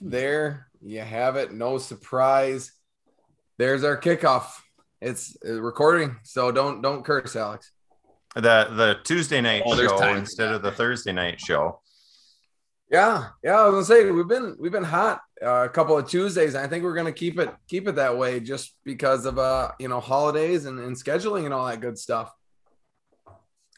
there you have it. No surprise. There's our kickoff. It's uh, recording, so don't don't curse, Alex. The the Tuesday night Oh, show instead of the Thursday night show. Yeah, yeah. I was gonna say we've been we've been hot uh, a couple of Tuesdays. And I think we're gonna keep it keep it that way just because of uh you know holidays and, and scheduling and all that good stuff.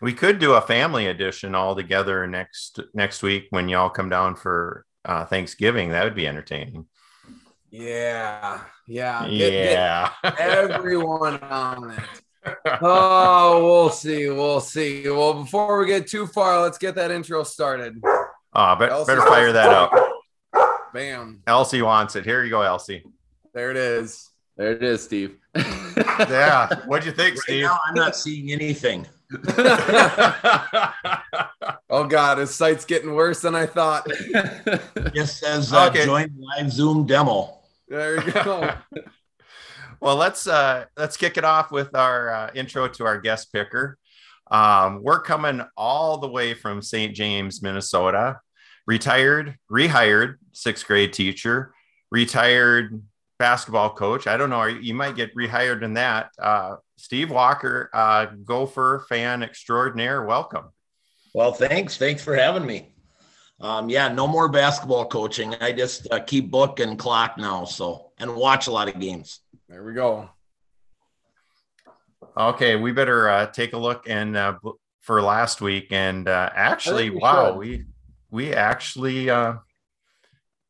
We could do a family edition all together next next week when y'all come down for uh, Thanksgiving. That would be entertaining. Yeah, yeah, Get- get Yeah. everyone on it. Oh, we'll see, we'll see. Well, before we get too far, let's get that intro started. Oh, but Elsie- better fire that up. Bam, Elsie wants it. Here you go, Elsie. there it is. There it is, Steve. Yeah. What'd you think, Right Steve? now, I'm not seeing anything. Oh God, his site's getting worse than I thought. Just says uh, Okay. join live Zoom demo. There you go. well, let's uh, let's kick it off with our uh, intro to our guest picker. Um, we're coming all the way from St. James, Minnesota. Retired, rehired sixth grade teacher, retired basketball coach. I don't know. You might get rehired in that. Uh, Steve Walker, uh, Gopher fan extraordinaire. Welcome. Well, thanks. Thanks for having me. Um, yeah, no more basketball coaching. I just uh, keep book and clock now. So, and watch a lot of games. There we go. Okay, we better uh, take a look and uh, for last week. And uh, actually, we wow, should. we we actually uh,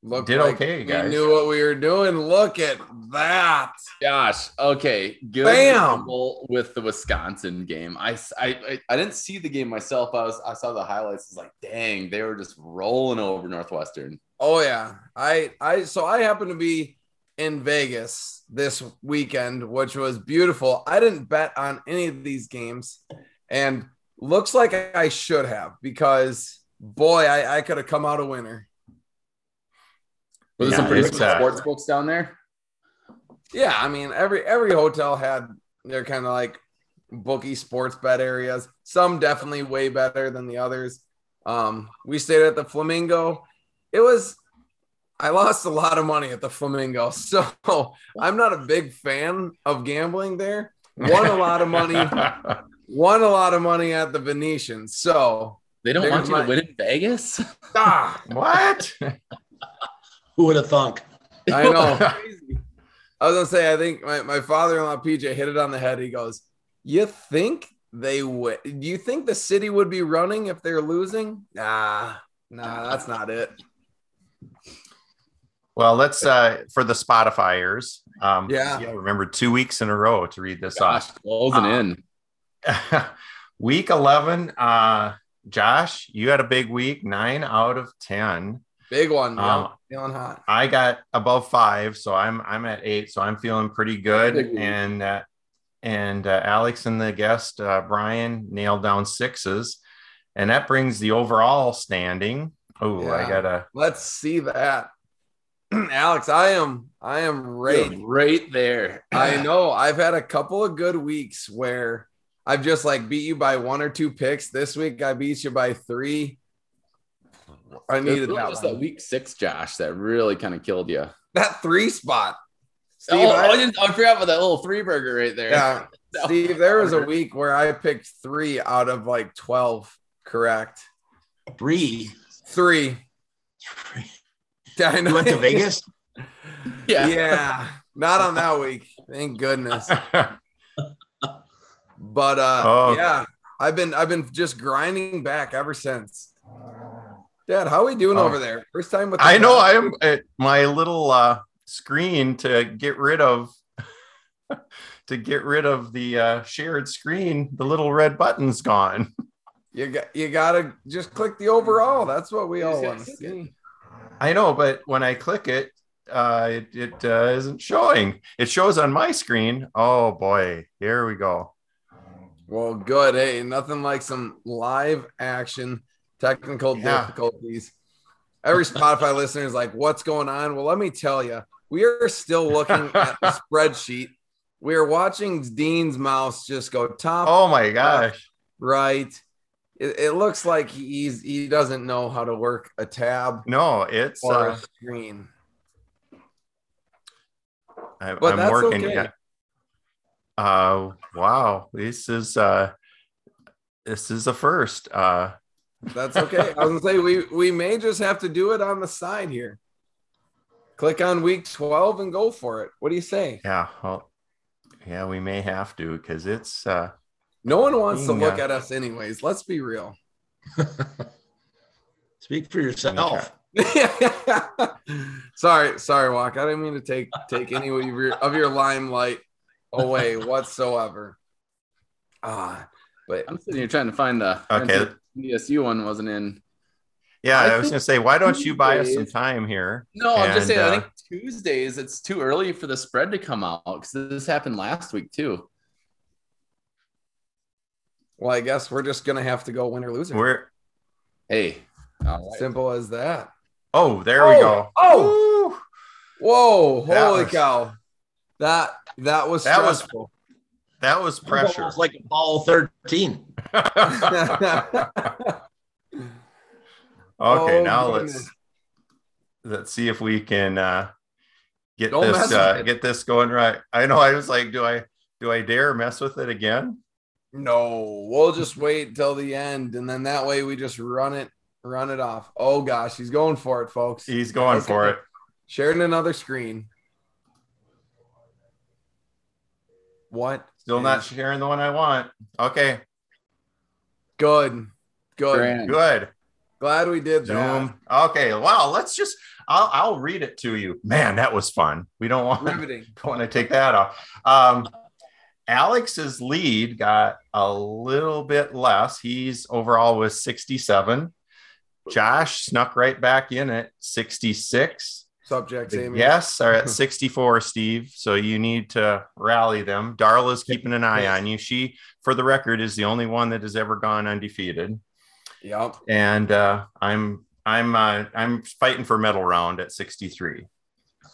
Look, Did okay, guys. We knew what we were doing. Look at that. Gosh, okay, good Bam! with the Wisconsin game. I, I I didn't see the game myself. I was I saw the highlights. It's like, dang, they were just rolling over Northwestern. Oh yeah. I I so I happened to be in Vegas this weekend, which was beautiful. I didn't bet on any of these games, and looks like I should have because boy, I, I could have come out a winner. Was there some pretty uh, sports books down there? Yeah, I mean every every hotel had their kind of like bookie sports bet areas. Some definitely way better than the others. Um, we stayed at the Flamingo. It was I lost a lot of money at the Flamingo, so I'm not a big fan of gambling there. Won a lot of money. Won a lot of money at the Venetian. So They don't want you my- to win in Vegas. ah, what? Who would have thunk? I know. I was gonna say, I think my, my father-in-law PJ hit it on the head. He goes, You think they would do you think the city would be running if they're losing? Nah, nah, that's not it. Well, let's uh for the Spotifyers. Um Yeah. remember two weeks in a row to read this Gosh, off. closing Uh, in. week 11, uh Josh, you had a big week, nine out of 10. Big one, yeah. Um, feeling hot. I got above five, so I'm I'm at eight, so I'm feeling pretty good. And uh, and uh, Alex and the guest uh, Brian nailed down sixes, and that brings the overall standing. Oh, I gotta. Let's see that. Alex, I am I am Right, right there. I know I've had a couple of good weeks where I've just like beat you by one or two picks. This week I beat you by three. I It needed really that just one. that week six, Josh, that really kind of killed you. that three spot. Steve, oh, I- I, didn't, I forgot about that little three burger right there. yeah, No. Steve, there was a week where I picked three out of like 12 correct. Three. Three. I You know. went to Vegas? yeah. yeah, not on that week. Thank goodness. But uh Oh. yeah, I've been I've been just grinding back ever since. Dad, how are we doing Oh. over there? First time with the I know dog? I am at my little uh, screen to get rid of to get rid of the uh, shared screen. The little red button's gone. You got you gotta just click the overall. That's what we You all want gotta to click it. see. I know, but when I click it, uh, it, it uh, isn't showing. It shows on my screen. Oh boy, here we go. Well, good. Hey, nothing like some live action technical Yeah. difficulties. Every Spotify listener is like, what's going on? Well, let me tell you, we are still looking at the spreadsheet. We are watching Dean's mouse just go top Oh my gosh. right, It, it looks like he's he doesn't know how to work a tab No, it's or uh, a screen. I, But I'm that's working. okay. Yeah. Uh, wow. This is uh, this is a first. Uh, That's okay. I was gonna say we we may just have to do it on the side here. Click on week 12 and go for it. What do you say? yeah. Well, yeah, we may have to because it's uh, No one wants to look uh, at us anyways. Let's be real. Speak for yourself. sorry, sorry, Walk. I didn't mean to take take any of your of your limelight away whatsoever. Ah, but I'm sitting here trying to find the Okay. DSU one wasn't in. yeah. I I, was gonna say, why don't you buy us some time here? No, I'm just And, saying. I uh, think Tuesdays it's too early for the spread to come out because this happened last week too. well, I guess we're just gonna have to go win or lose. We're Hey, all right. Simple as that. oh, there we Oh, go. oh. Woo! Whoa! That Holy was- cow! That that was That was- stressful. That was pressure. Almost like ball 13. Okay, Oh, now goodness. let's let's see if we can uh get Don't this uh get this going right. I know I was like, do I do I dare mess with it again? no, we'll just wait till the end, and then that way we just run it, run it off. Oh gosh, he's going for it, folks. He's going for it. Sharing another screen. What? Still not sharing the one I want. Okay, good. Good. Grand. good. Glad we did that. Zoom. Okay, wow. Let's just I'll I'll read it to you. Man, that was fun. We don't want Riveting. don't want to take that off. Um, Alex's lead got a little bit less. He's overall was 67. Josh snuck right back in at 66. Subjects, Amy. guests are at 64, Steve. So you need to rally them. Darla's keeping an eye on you. She, for the record, is the only one that has ever gone undefeated. Yep. And uh, I'm I'm uh, I'm fighting for medal round at 63.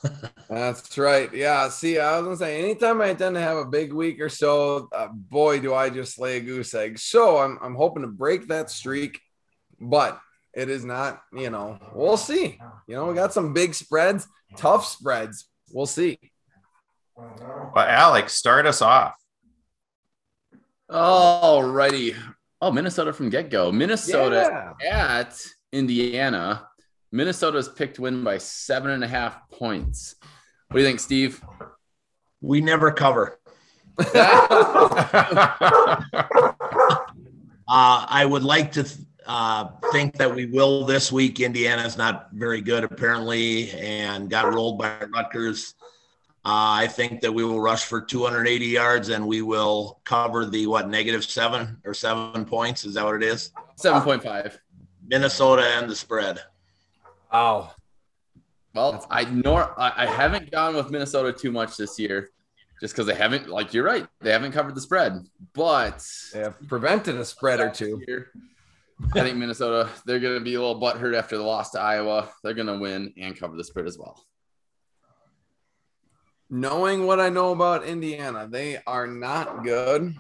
That's right. Yeah. See, I was gonna say, anytime I tend to have a big week or so, uh, boy, do I just lay a goose egg. So I'm, I'm hoping to break that streak, but it is not. You know, we'll see. You know, we got some big spreads, tough spreads. We'll see. But Alex, start us off. All righty. Oh, Minnesota from get go. Minnesota Yeah. at Indiana. Minnesota's picked win by seven and a half points. What do you think, Steve? We never cover. Uh, I would like to uh, think that we will this week. Indiana's not very good, apparently, and got rolled by Rutgers. Uh, I think that we will rush for 280 yards and we will cover the what negative seven or seven points. Is that what it is? 7.5. Minnesota and the spread. Oh, Well, I nor I, I haven't gone with Minnesota too much this year, just because they haven't. Like you're right, they haven't covered the spread. But They have prevented a spread or two. Here, I think Minnesota they're going to be a little butthurt after the loss to Iowa. They're going to win and cover the spread as well. Knowing what I know about Indiana, they are not good.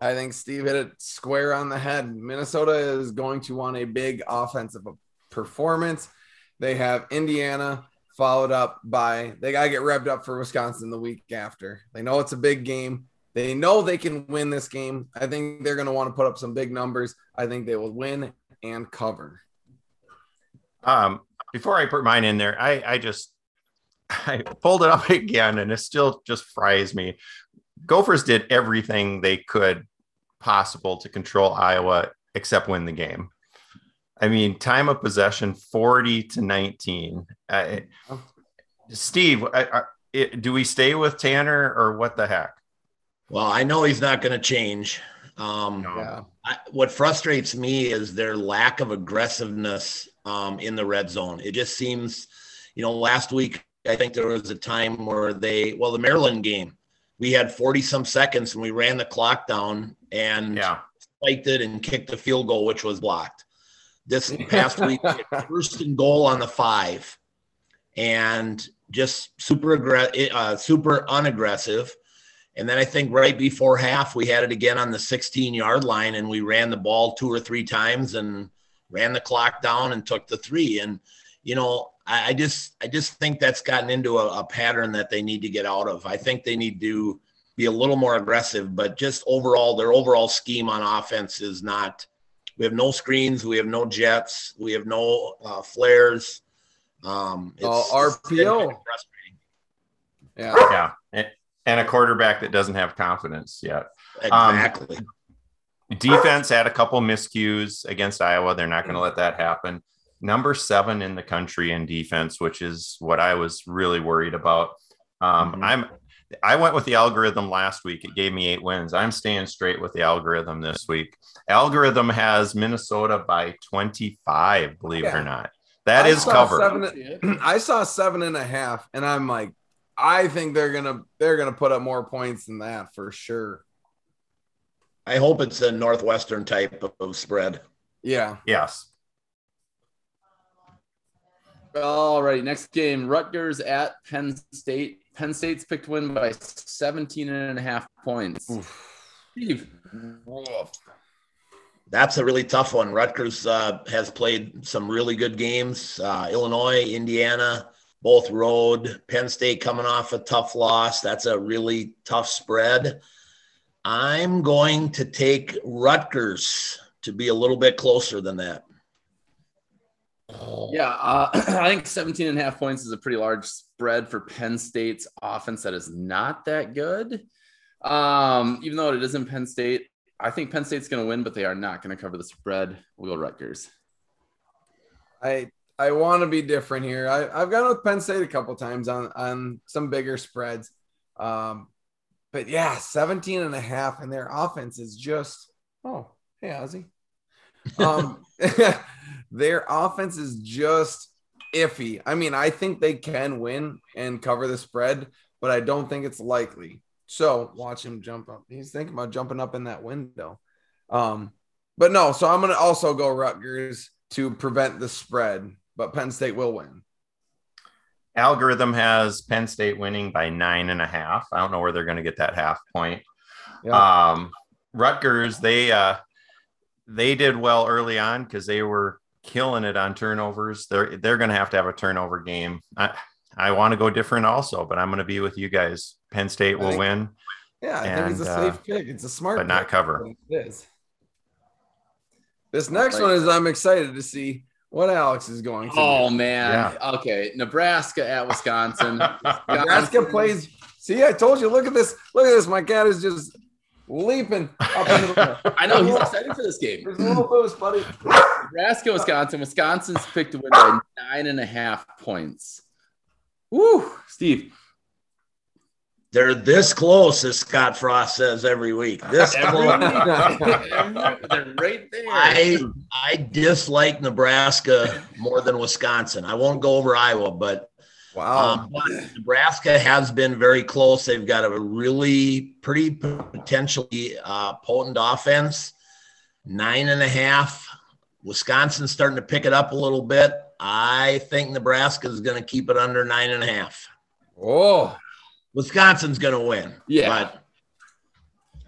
I think Steve hit it square on the head. Minnesota is going to want a big offensive performance. They have Indiana followed up by they got to get revved up for Wisconsin the week after. They know it's a big game. They know they can win this game. I think they're going to want to put up some big numbers. I think they will win and cover. Um, before I put mine in there, I, I just I pulled it up again and it still just fries me. Gophers did everything they could possible to control Iowa except win the game. I mean, time of possession 40 to 19. Uh, Steve, I, I, it, do we stay with Tanner or what the heck? Well, I know he's not going to change. Um, No. Yeah. I, what frustrates me is their lack of aggressiveness um, in the red zone. It just seems, you know, last week I think there was a time where they, well, the Maryland game, we had 40 some seconds and we ran the clock down and Yeah. spiked it and kicked a field goal, which was blocked. This past week, first and goal on the five, and just super aggressive, uh, super unaggressive. And then I think right before half, we had it again on the 16 yard line and we ran the ball two or three times and ran the clock down and took the three. And, you know, I, I just, I just think that's gotten into a, a pattern that they need to get out of. I think they need to be a little more aggressive, but just overall, their overall scheme on offense is not, we have no screens, we have no jets, we have no uh, flares. Um, it's, Oh, RPO. it's. Yeah. Yeah. And a quarterback that doesn't have confidence yet. Um, Exactly. Defense had a couple miscues against Iowa. They're not going to let that happen. Number seven in the country in defense, which is what I was really worried about. Um, Mhm. I'm I went with the algorithm last week. It gave me eight wins. I'm staying straight with the algorithm this week. Algorithm has Minnesota by 25, believe it or not. That I is covered. seven- I saw seven and a half, and I'm like, I think they're gonna they're gonna put up more points than that for sure. I hope it's a Northwestern type of spread. Yeah. Yes. Alrighty, next game Rutgers at Penn State. Penn State's picked to win by 17 and a half points. Steve, That's a really tough one. Rutgers uh, has played some really good games. Uh, Illinois, Indiana, both road. Penn State coming off a tough loss. That's a really tough spread. I'm going to take Rutgers to be a little bit closer than that. yeah, uh, I think 17 and a half points is a pretty large spread for Penn State's offense that is not that good. Um, even though it is in Penn State, I think Penn State's going to win, but they are not going to cover the spread. We'll go Rutgers. I I want to be different here. I, I've gone with Penn State a couple times on on some bigger spreads. Um, but yeah, 17 and a half, and their offense is just oh, hey Ozzy. Um their offense is just iffy. I mean, I think they can win and cover the spread, but I don't think it's likely. So watch him jump up. He's thinking about jumping up in that window. Um, but no, so I'm gonna also go Rutgers to prevent the spread, but Penn State will win. Algorithm has Penn State winning by nine and a half. I don't know where they're going to get that half point. Yeah. Um, Rutgers, they uh, they did well early on because they were killing it on turnovers. They're they're going to have to have a turnover game. I I want to go different also, but I'm going to be with you guys. Penn State will think- win, yeah, I think it's a and, uh, safe pick. It's a smart, but not cover. It is. This next Right. one is I'm excited to see what Alex is going to. Oh do. man. Okay. Nebraska at Wisconsin. Nebraska plays. See, I told you. Look at this. Look at this. My cat is just leaping up into the. I know he's excited for this game. There's a little boost, buddy. Nebraska, Wisconsin. Wisconsin's picked to win by nine and a half points. Woo, Steve. They're this close, as Scott Frost says every week. This Every close. week. They're right there. I I dislike Nebraska more than Wisconsin. I won't go over Iowa, but Wow. Um, but Nebraska has been very close. They've got a really pretty potentially uh, potent offense. Nine and a half. Wisconsin's starting to pick it up a little bit. I think Nebraska is going to keep it under nine and a half. oh, Wisconsin's going to win. Yeah. But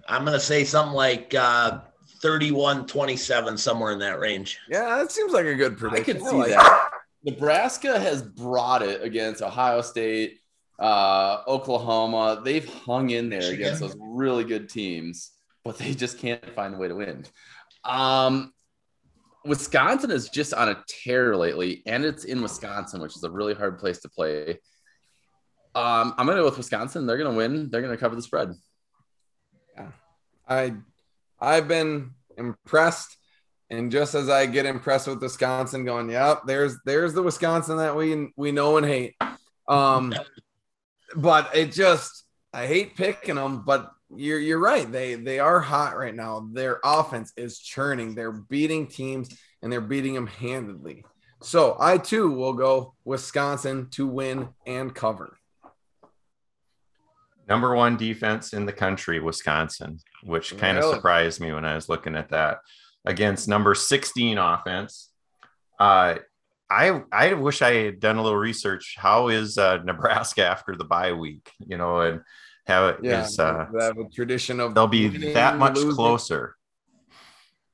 I'm going to say something like uh, 31 27, somewhere in that range. yeah. That seems like a good prediction. I prediction. can see like that. Nebraska has brought it against Ohio State, uh, Oklahoma. They've hung in there against those really good teams, but they just can't find a way to win. Um, Wisconsin is just on a tear lately, and it's in Wisconsin, which is a really hard place to play. Um, I'm gonna go with Wisconsin. They're gonna win. They're gonna cover the spread. Yeah. I I've been impressed. And just as I get impressed with Wisconsin, going, yep, there's there's the Wisconsin that we we know and hate. Um, but it just I hate picking them, but you're you're right. They they are hot right now. Their offense is churning. They're beating teams and they're beating them handedly. So I too will go Wisconsin to win and cover. Number one defense in the country, Wisconsin, which kind of surprised me when I was looking at that against number 16 offense. Uh, I I wish I had done a little research. How is uh, Nebraska after the bye week? You know, and have Yeah, is uh, they have a tradition of they'll be winning, that much losing. closer.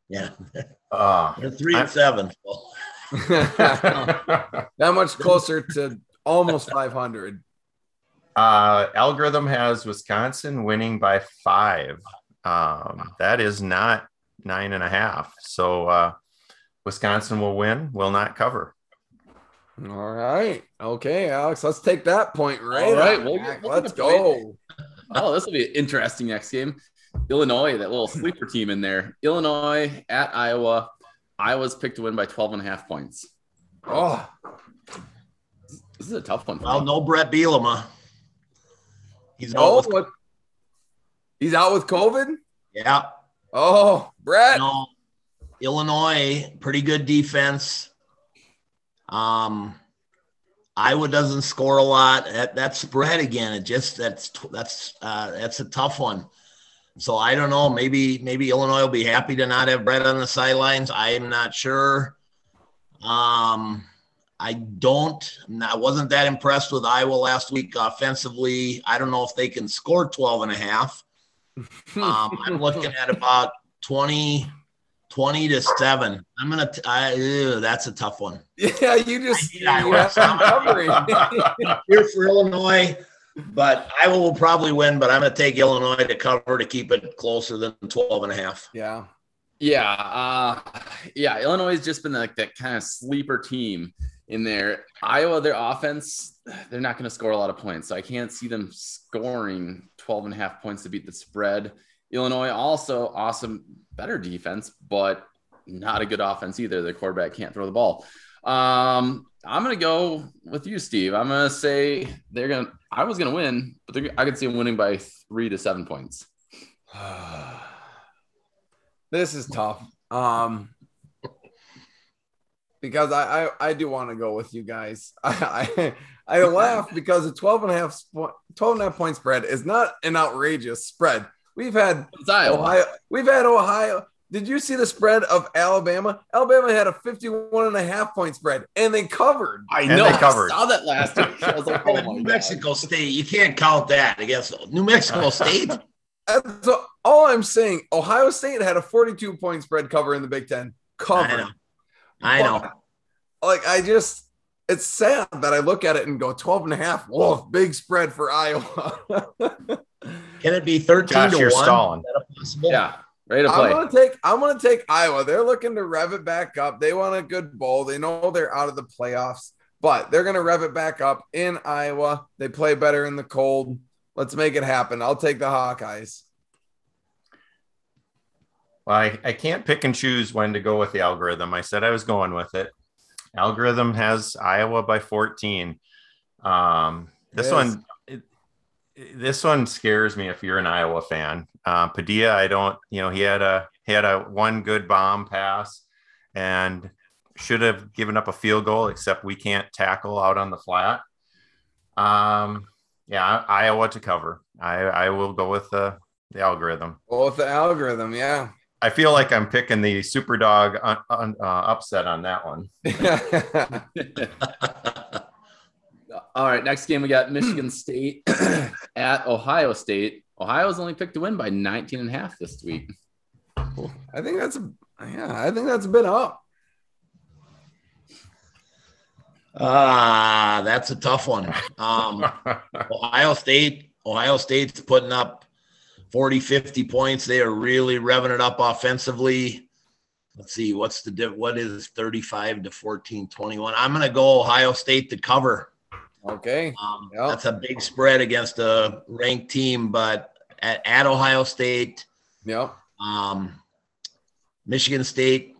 Yeah, Uh, they're three I- and seven. that much closer to almost 500. Uh, algorithm has Wisconsin winning by five. Um, that is not nine and a half. So uh, Wisconsin will win, will not cover. All right. Okay, Alex, let's take that point right. All right, we'll- back. we'll let's take a point. go. Oh, this will be an interesting next game. Illinois, that little sleeper team in there. Illinois at Iowa. Iowa's picked to win by 12 and a half points. Oh, This is a tough one. For Well, me. no Bret Bielema. He's oh, out with? He's out with COVID. yeah. Oh, Bret. No, Illinois, pretty good defense. Um, Iowa doesn't score a lot. That that spread again. It just that's that's uh, that's a tough one. So I don't know. Maybe maybe Illinois will be happy to not have Bret on the sidelines. I'm not sure. Um, I don't. I wasn't that impressed with Iowa last week offensively. I don't know if they can score 12 and a half. Um, I'm looking at about 20, 20 to seven. I'm going to, ew, that's a tough one. Yeah, you just you covering. Here for Illinois, but Iowa will probably win, but I'm going to take Illinois to cover to keep it closer than 12 and a half. yeah. Yeah, uh, yeah. Illinois has just been like that kind of sleeper team in there. Iowa, their offense, they're not going to score a lot of points, so I can't see them scoring 12 and a half points to beat the spread. Illinois also awesome, better defense, but not a good offense either. Their quarterback can't throw the ball. Um, I'm gonna go with you, Steve. I'm gonna say they're gonna. I was gonna win, but I could see them winning by three to seven points. this is tough. Um because I I, I do want to go with you guys. I, I I laugh because a 12 and a half spo- 12 and a half point spread is not an outrageous spread. We've had It's Ohio we've had Ohio. Did you see the spread of Alabama? Alabama had a 51 and a half point spread and they covered. I And know. they covered. I saw that last week. I was like, oh New God. Mexico State, you can't count that against New Mexico State. And so all I'm saying, Ohio State had a 42 point spread cover in the Big Ten. I know. I know. Like I just it's sad that I look at it and go 12 and a half. Whoa, big spread for Iowa. Can it be 13 Josh, to you're 1? stalling. Is that possible? Yeah, ready to I'm play. gonna take I'm gonna take Iowa. They're looking to rev it back up. They want a good bowl. They know they're out of the playoffs, but they're gonna rev it back up in Iowa. They play better in the cold. Let's make it happen. I'll take the Hawkeyes. Well, I, I can't pick and choose when to go with the algorithm. I said I was going with it. Algorithm has Iowa by 14. Um, this Yes. one, it, this one scares me if you're an Iowa fan. Uh, Padilla, I don't, you know, he had a he had a one good bomb pass and should have given up a field goal, except we can't tackle out on the flat. Um, yeah, Iowa to cover. I I will go with the the algorithm. Well, with the algorithm, yeah. I feel like I'm picking the super dog un, un, uh, upset on that one. All right, next game we got Michigan State at Ohio State. Ohio's only picked to win by 19 and a half this week. I think that's a yeah, I think that's a bit up. Ah, that's a tough one. Um, Ohio State, Ohio State's putting up 40, 50 points. They are really revving it up offensively. Let's see, what's the what is 35 to 14, 21? I'm going to go Ohio State to cover. Okay. Um, Yep. That's a big spread against a ranked team, but at, at Ohio State, Yep. um, Michigan State,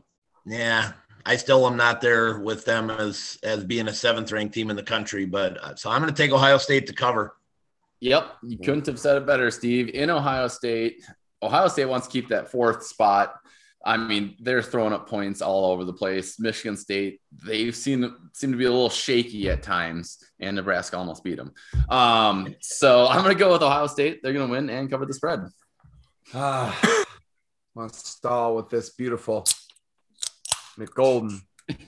yeah, I still am not there with them as as being a seventh ranked team in the country. But uh, so I'm going to take Ohio State to cover. Yep, you couldn't have said it better, Steve. In Ohio State, Ohio State wants to keep that fourth spot. I mean, they're throwing up points all over the place. Michigan State, they've seen seem to be a little shaky at times, and Nebraska almost beat them. Um, so I'm going to go with Ohio State. They're going to win and cover the spread. Ah, let's stall with this beautiful McGolden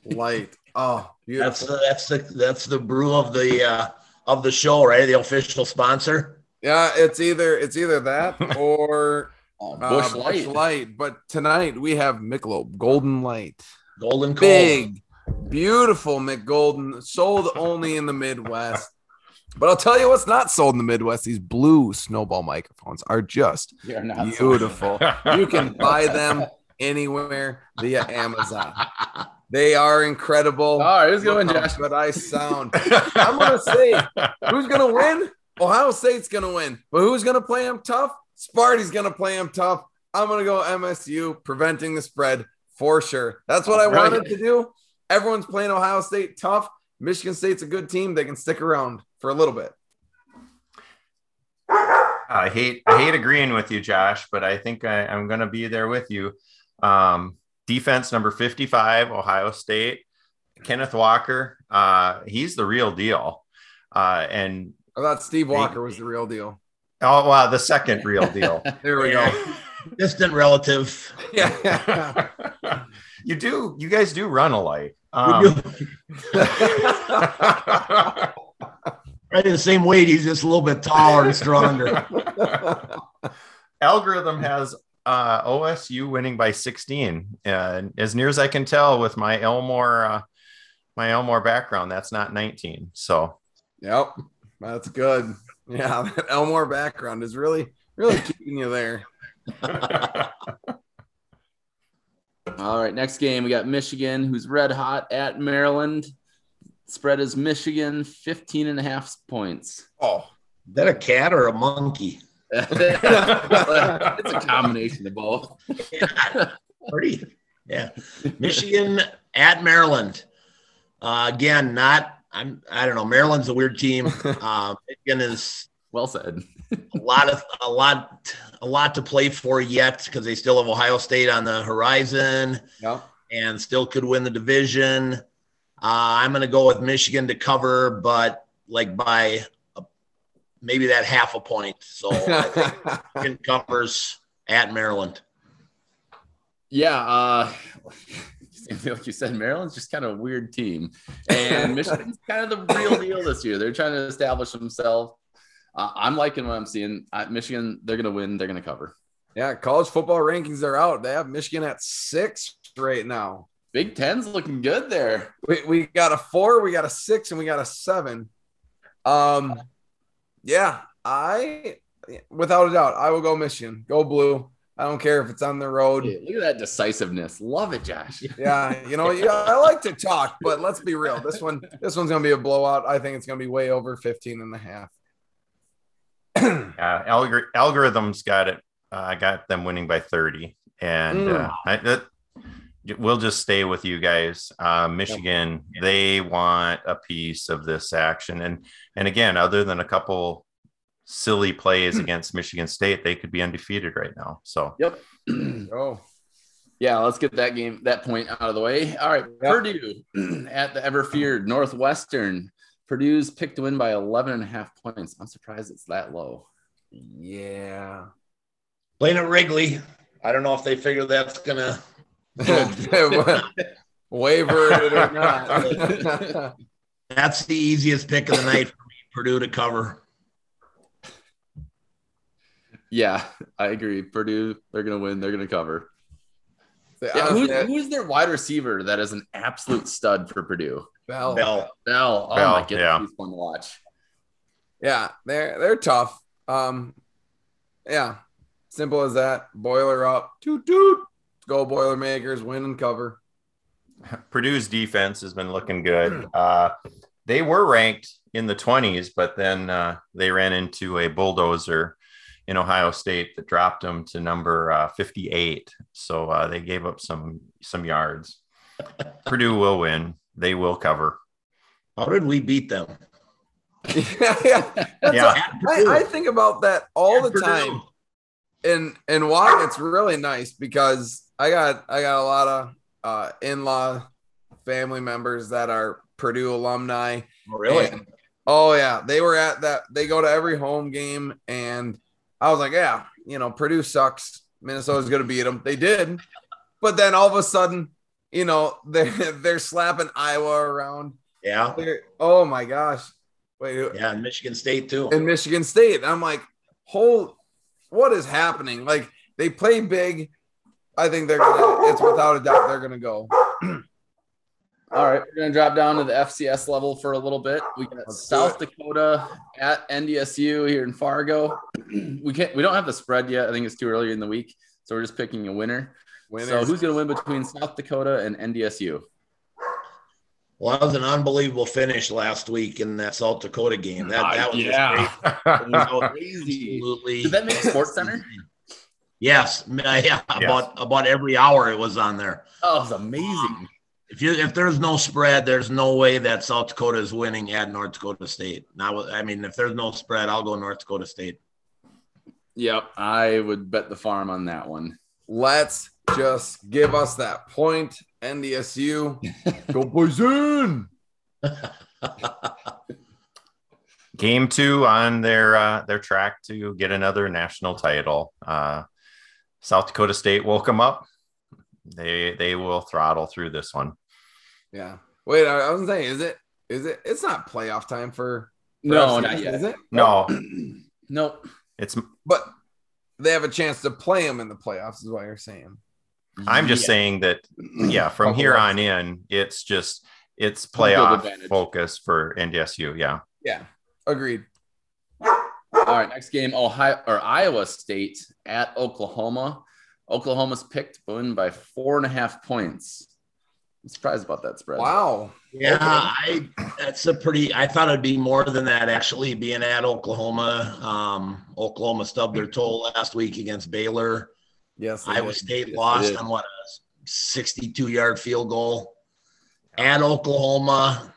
light. Oh, That's the, that's the that's the brew of the uh, of the show, right? The official sponsor. Yeah, it's either it's either that or Oh, uh, Bush Busch Light. Light. But tonight we have Michelob Golden Light. Golden Cold. Big, beautiful McGolden, sold only in the Midwest. But I'll tell you what's not sold in the Midwest. These blue snowball microphones are just beautiful. You can buy them anywhere via Amazon. They are incredible. All right, who's going, Look Josh? But I sound. I'm gonna say who's gonna win? Ohio State's gonna win. But who's gonna play them tough? Sparty's gonna play them tough. I'm gonna go MSU, preventing the spread for sure. That's what I All right. wanted to do. Everyone's playing Ohio State tough. Michigan State's a good team. They can stick around for a little bit. I hate I hate agreeing with you, Josh, but I think I, I'm going to be there with you. Um, defense number 55, Ohio State, Kenneth Walker. Uh, he's the real deal. Uh, and I thought Steve Walker was the real deal. oh wow, the second real deal. There we go. Distant relative. Yeah. you do, you guys do run alike. We Um, right in the same weight. He's just a little bit taller and stronger. algorithm has uh, OSU winning by 16. And as near as I can tell with my Elmore, uh, my Elmore background, that's not 19. So Yep, that's good. Yeah, that Elmore background is really, really keeping you there. All right, next game we got Michigan, who's red hot at Maryland. Spread is Michigan 15 and a half points. Oh, Is that a cat or a monkey? It's a combination of both. Pretty. Yeah. Michigan at Maryland. Uh, again, not. I'm. I don't know. Maryland's a weird team. Uh, Michigan is Well said. a lot of a lot a lot to play for yet because they still have Ohio State on the horizon yep. and still could win the division. Uh, I'm going to go with Michigan to cover, but like by maybe that half a point. So I think Michigan covers at Maryland. Yeah, uh, like you said, Maryland's just kind of a weird team, and Michigan's kind of the real deal this year. They're trying to establish themselves. Uh, I'm liking what I'm seeing. Uh, Michigan, they're going to win. They're going to cover. yeah, college football rankings are out. They have Michigan at six right now. Big Ten's looking good there. We, we got a four, we got a six, and we got a seven. Um, yeah, I without a doubt, I will go Michigan. Go blue. I don't care if it's on the road. Hey, look at that decisiveness. Love it, Josh. Yeah, you know, yeah, I like to talk, but let's be real. This one, this one's gonna be a blowout. I think it's gonna be way over 15 and a half. uh, algor- algorithms got it. I got them winning by 30. And uh, I, that, we'll just stay with you guys. Uh, Michigan, they want a piece of this action. And, and again, other than a couple silly plays against Michigan State, they could be undefeated right now. So Yep. Oh, yeah, let's get that game, that point out of the way. All right, Yep. Purdue at the ever feared Northwestern. Purdue's picked to win by 11 and a half points. I'm surprised it's that low. yeah. Playing at Wrigley. I don't know if they figure that's gonna. Waiver it or not. That's the easiest pick of the night for me. Purdue to cover. Yeah, I agree. Purdue, they're going to win. They're going to cover. Yeah, Honestly, who's, who's their wide receiver that is an absolute stud for Purdue? Bell. Bell. Bell. Oh Bell, my goodness, yeah. he's fun to watch. Yeah, they're they're tough. Um, yeah, simple as that. Boiler up, toot toot. Go Boilermakers, win and cover. Purdue's defense has been looking good. Uh, they were ranked in the 20s, but then uh, they ran into a bulldozer in Ohio State that dropped them to number uh, 58. So uh, they gave up some some yards. Purdue will win. They will cover. How did we beat them? yeah, yeah. Yeah. At I, I think about that all At the Purdue. time. And and why it's really nice because I got I got a lot of uh in-law family members that are Purdue alumni. Oh, really? And- oh yeah, they were at that. They go to every home game, and I was like, yeah, you know, Purdue sucks. Minnesota's gonna beat them. They did, but then all of a sudden, you know, they're they're slapping Iowa around. yeah. They're, oh my gosh, wait, Yeah. And Michigan State too. in Michigan State. I'm like, whole what is happening? Like they play big. I think they're gonna. It's without a doubt they're gonna go. All right, we're gonna drop down to the FCS level for a little bit. We got Let's South. Dakota at NDSU here in Fargo. we can't. We don't have the spread yet. I think it's too early in the week, so we're just picking a winner. Winners. So who's gonna win between South Dakota and NDSU? Well, that was an unbelievable finish last week in that South Dakota game. That, Uh, that was yeah. just great. It was Crazy. absolutely. Did that make Sports Center? Yes, yeah. About about every hour it was on there. Oh, it was amazing. If you if there's no spread, there's no way that South Dakota is winning at North Dakota State. Now, I mean, if there's no spread, I'll go North Dakota State. Yep, I would bet the farm on that one. Let's just give us that point. NDSU, go Bison. Game two on their uh, their track to get another national title. Uh, South Dakota State woke them up. They they will throttle through this one. Yeah. Wait, I, I was saying, is it? Is it? It's not playoff time for. for No, FCS, not yet. Is it? No, Nope. it's But they have a chance to play them in the playoffs, is what you're saying. I'm just Yeah. saying that yeah, from Couple here of- on in, it's just it's Home field playoff focus for NDSU. Yeah. Yeah. Agreed. All right, next game, Ohio or Iowa State at Oklahoma. Oklahoma's picked to win by four and a half points. I'm surprised about that spread. Wow. Yeah, Okay. I that's a pretty. I thought it'd be more than that actually. Being at Oklahoma, um, Oklahoma stubbed their toe last week against Baylor. Yes. Iowa did. State Yes, lost on what a 62 yard field goal at Oklahoma.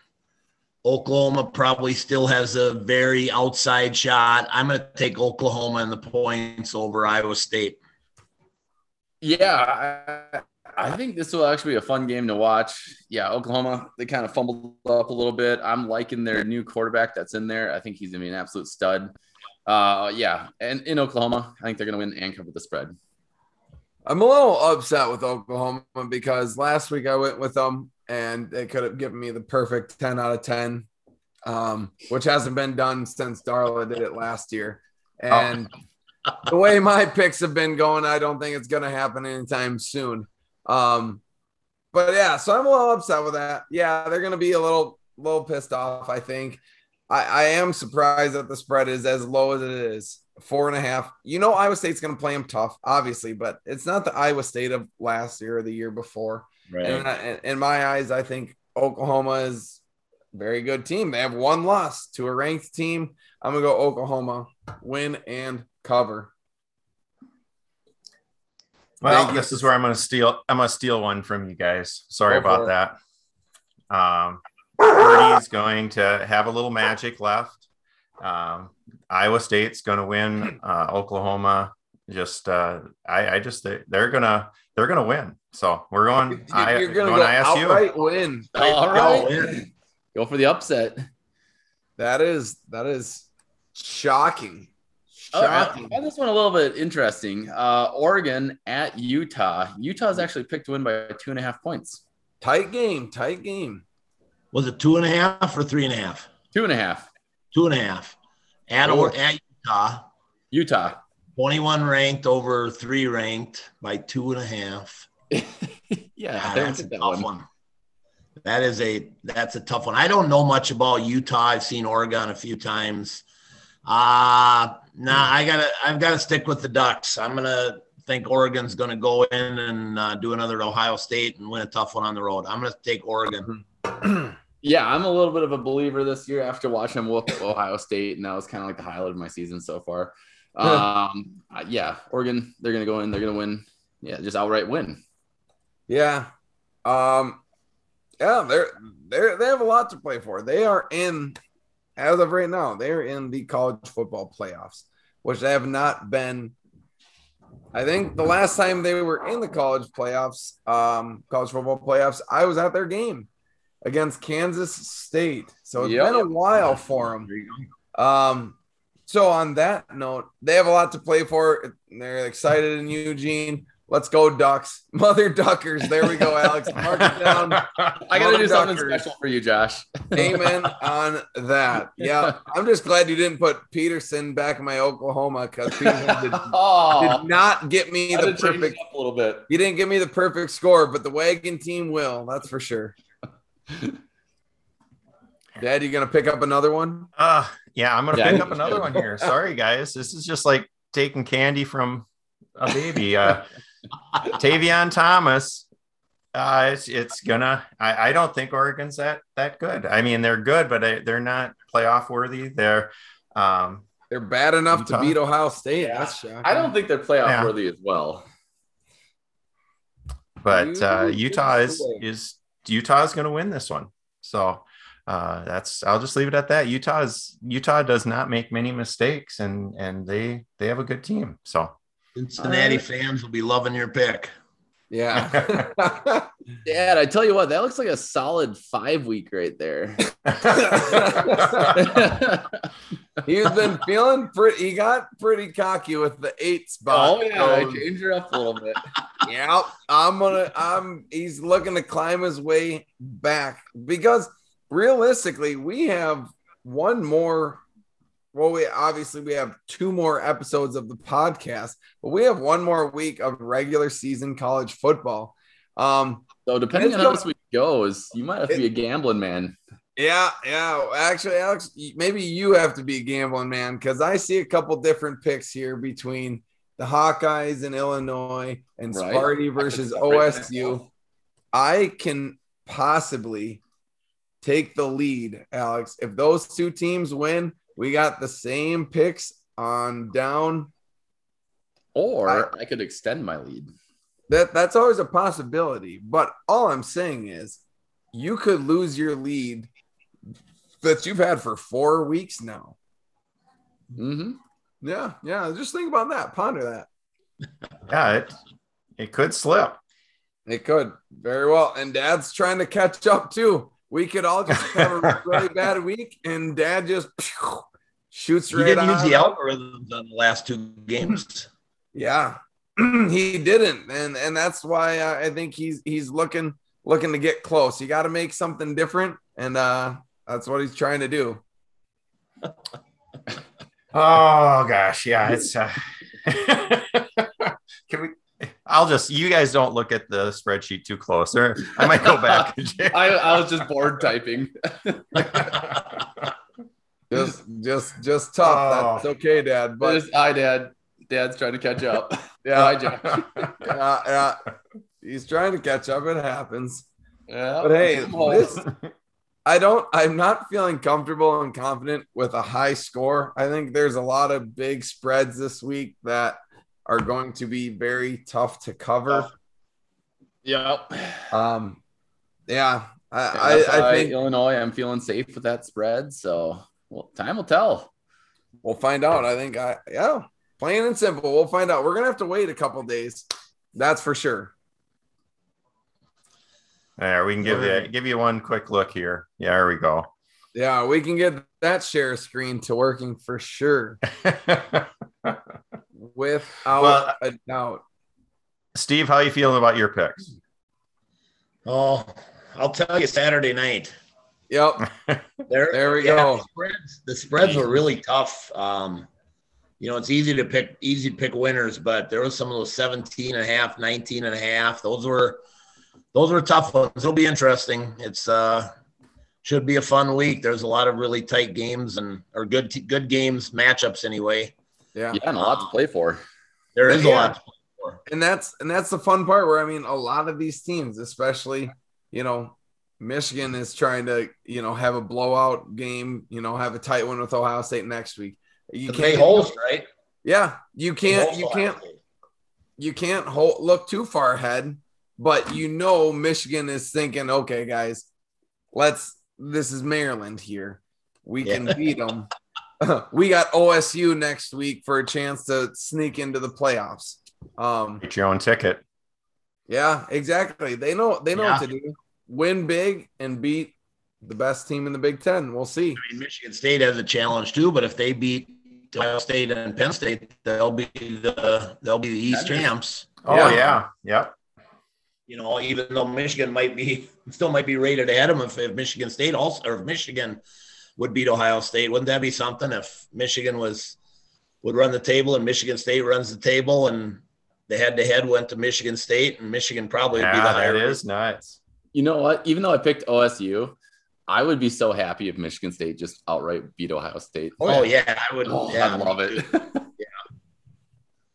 Oklahoma probably still has a very outside shot. I'm going to take Oklahoma and the points over Iowa State. Yeah, I, I think this will actually be a fun game to watch. Yeah, Oklahoma, they kind of fumbled up a little bit. I'm liking their new quarterback that's in there. I think he's going to be an absolute stud. Uh, yeah, and in Oklahoma, I think they're going to win and cover the spread. I'm a little upset with Oklahoma because last week I went with them and they could have given me the perfect 10 out of 10, um, which hasn't been done since Darla did it last year. And the way my picks have been going, I don't think it's going to happen anytime soon. Um, but yeah, so I'm a little upset with that. Yeah, they're going to be a little, little pissed off, I think. I, I am surprised that the spread is as low as it is four and a half. You know, Iowa State's going to play them tough, obviously, but it's not the Iowa State of last year or the year before. Right. And I- in my eyes, I think Oklahoma is a very good team. They have one loss to a ranked team. I'm going to go Oklahoma, win and cover. Well, this is where I'm going to steal. I'm going to steal one from you guys. Sorry Go about that. Um, Purdy's going to have a little magic left. Um, Iowa State's going to win. Uh, Oklahoma, just uh, I, I just they, they're gonna they're gonna win. So we're going. I, You're going to going go ISU. outright win. All Go. right. Go for the upset. That is that is shocking. Oh, I Shocking. I this one a little bit interesting. Uh, Oregon at Utah. Utah's actually picked to win by two and a half points. tight game. Tight game. Was it two and a half or three and a half? Two and a half. Two and a half. At, Oh. or, at Utah, Utah. 21 ranked over three ranked by two and a half. yeah, they that's a tough one. one. That is a that's a tough one. I don't know much about Utah. I've seen Oregon a few times. Uh nah, I gotta I've got to stick with the Ducks. I'm gonna think Oregon's gonna go in and uh, do another Ohio State and win a tough one on the road. I'm gonna take Oregon. Yeah, I'm a little bit of a believer this year after watching them whoop Ohio State, and that was kind of like the highlight of my season so far. Um, yeah, Oregon, they're gonna go in, they're gonna win. Yeah, just outright win. Yeah. Um yeah, they're they're they have a lot to play for. They are in as of right now, they're in the college football playoffs, which they have not been. I think the last time they were in the college playoffs, um, college football playoffs, I was at their game against Kansas State. So it's Yep. been a while for them. Um, so on that note, they have a lot to play for. They're excited in Eugene. Let's go, Ducks. Mother Duckers. There we go, Alex. Mark it down. I gotta do something special for you, Josh. Amen on that. Yeah. I'm just glad you didn't put Peterson back in my Oklahoma because Peterson did, oh, did not get me the to change it perfect. a little bit. You didn't give me the perfect score, but the wagon team will. That's for sure. Dad, you gonna pick up another one? Uh, yeah, I'm gonna Yeah, pick up another one here. Sorry, guys. This is just like taking candy from a baby. Uh, Tavion Thomas. Uh, it's it's gonna. I, I don't think Oregon's that that good. I mean, they're good, but they, they're not playoff worthy. They're um, They're bad enough Utah? to beat Ohio State. Yeah. That's shocking. I don't think they're playoff Yeah. worthy as well. but uh, Utah is is Utah is going to win this one. So uh, that's I'll just leave it at that. Utah is Utah does not make many mistakes, and and they they have a good team. So Cincinnati Uh, fans will be loving your pick. Yeah. Dad, I tell you what, that looks like a solid five week right there. He's been feeling pretty. He got pretty cocky with the eight spot. oh yeah, I So, changed her up a little bit. Yep. I'm gonna. I'm. He's looking to climb his way back because realistically, we have one more. Well, we obviously we have two more episodes of the podcast, but we have one more week of regular season college football. Um, So depending on how this week goes, you might have to be a gambling man. Yeah, yeah. Actually, Alex, maybe you have to be a gambling man because I see a couple different picks here between the Hawkeyes in Illinois and Right. Sparty versus I OSU. I can possibly take the lead, Alex. If those two teams win, we got the same picks on down. Or I could extend my lead. That that's always a possibility. But all I'm saying is you could lose your lead that you've had for four weeks now. Mm-hmm. Yeah, yeah. Just think about that. Ponder that. yeah, it it could slip. It could very well. And dad's trying to catch up too. We could all just have a really bad week, and dad just phew, shoots He right didn't on. use the algorithms on the last two games. Yeah, he didn't, and and that's why uh, I think he's he's looking looking to get close. You got to make something different, and uh, that's what he's trying to do. Oh gosh, yeah, it's. Uh, can we? I'll just. You guys don't look at the spreadsheet too close, or I might go back. I, I was just bored typing. Just just just tough. Oh. That's okay, dad. But But hi, Dad. Dad's trying to catch up. yeah, Hi, Josh. yeah, yeah. He's trying to catch up. It happens. Yeah. But hey, this I don't I'm not feeling comfortable and confident with a high score. I think there's a lot of big spreads this week that are going to be very tough to cover. Yep. Um yeah, I I, I think Illinois, I'm feeling safe with that spread. So, well, time will tell. we'll find out. I think I yeah, plain and simple. We'll find out. We're gonna have to wait a couple days. That's for sure. There, we can give you give you one quick look here. Yeah, there we go. Yeah, we can get that share screen to working for sure without Well, a doubt. Steve, how you feeling about your picks? Oh, I'll tell you Saturday night. Yep. There, There we yeah, go. The spreads, the spreads were really tough. Um, you know, it's easy to pick easy to pick winners, but there was some of those 17 and a half, 19 and a half. Those were those were tough ones. It'll be interesting. It's uh should be a fun week. There's a lot of really tight games and or good good games, matchups anyway. Yeah. Yeah, and a lot to um, play for. There is a lot to play for. and that's and that's the fun part where I mean a lot of these teams, especially you know Michigan is trying to you know have a blowout game, you know have a tight one with Ohio State next week. You They can't, host, right? yeah, you can't, you can't, you can't hold, look too far ahead, but you know Michigan is thinking, okay, guys, let's. This is Maryland here. We can Yeah. beat them. we got OSU next week for a chance to sneak into the playoffs. Um, Get your own ticket. Yeah, exactly. They know they know Yeah. what to do. Win big and beat the best team in the Big Ten. We'll see. I mean, Michigan State has a challenge too, but if they beat Ohio State and Penn State, they'll be the they'll be the East champs. Oh Yeah. yeah, yep. You know, even though Michigan might be still might be rated ahead of them if, if Michigan State also or if Michigan would beat Ohio State, wouldn't that be something if Michigan was would run the table and Michigan State runs the table and the head to head went to Michigan State and Michigan probably would be the Yeah, higher. that is nuts. You know what? Even though I picked OSU, I would be so happy if Michigan State just outright beat Ohio State. Oh yeah, I would. Oh, yeah, I love it.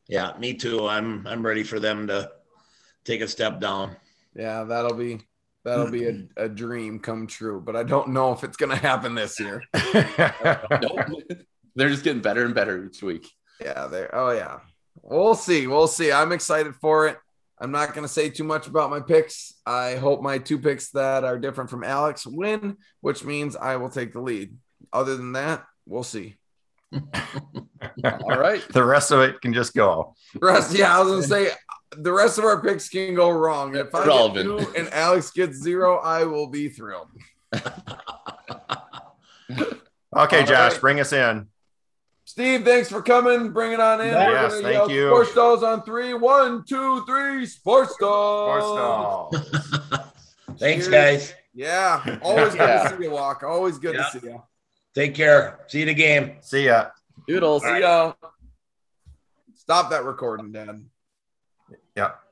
Yeah, yeah, me too. I'm I'm ready for them to take a step down. Yeah, that'll be that'll be a, mm-hmm. a dream come true. But I don't know if it's gonna happen this year. Nope. They're just getting better and better each week. Yeah, there. Oh yeah. We'll see. We'll see. I'm excited for it. I'm not going to say too much about my picks. I hope my two picks that are different from Alex win, which means I will take the lead. Other than that, we'll see. All right. the rest of it can just go. The rest, yeah, I was going to say the rest of our picks can go wrong. If I Relevant. get two and Alex gets zero, I will be thrilled. Okay, All Josh, right. bring us in. Steve, thanks for coming. Bring it on in. Yes, gonna thank yell you. Sports Dolls on three. One, two, three. Sports Sports Dolls. Doll. Thanks, guys. Yeah, always good Yeah. to see you, Walk. Always good Yeah. to see you. Take care. See you at the game. See ya. Doodles. See ya. Stop that recording, Dad. Yep.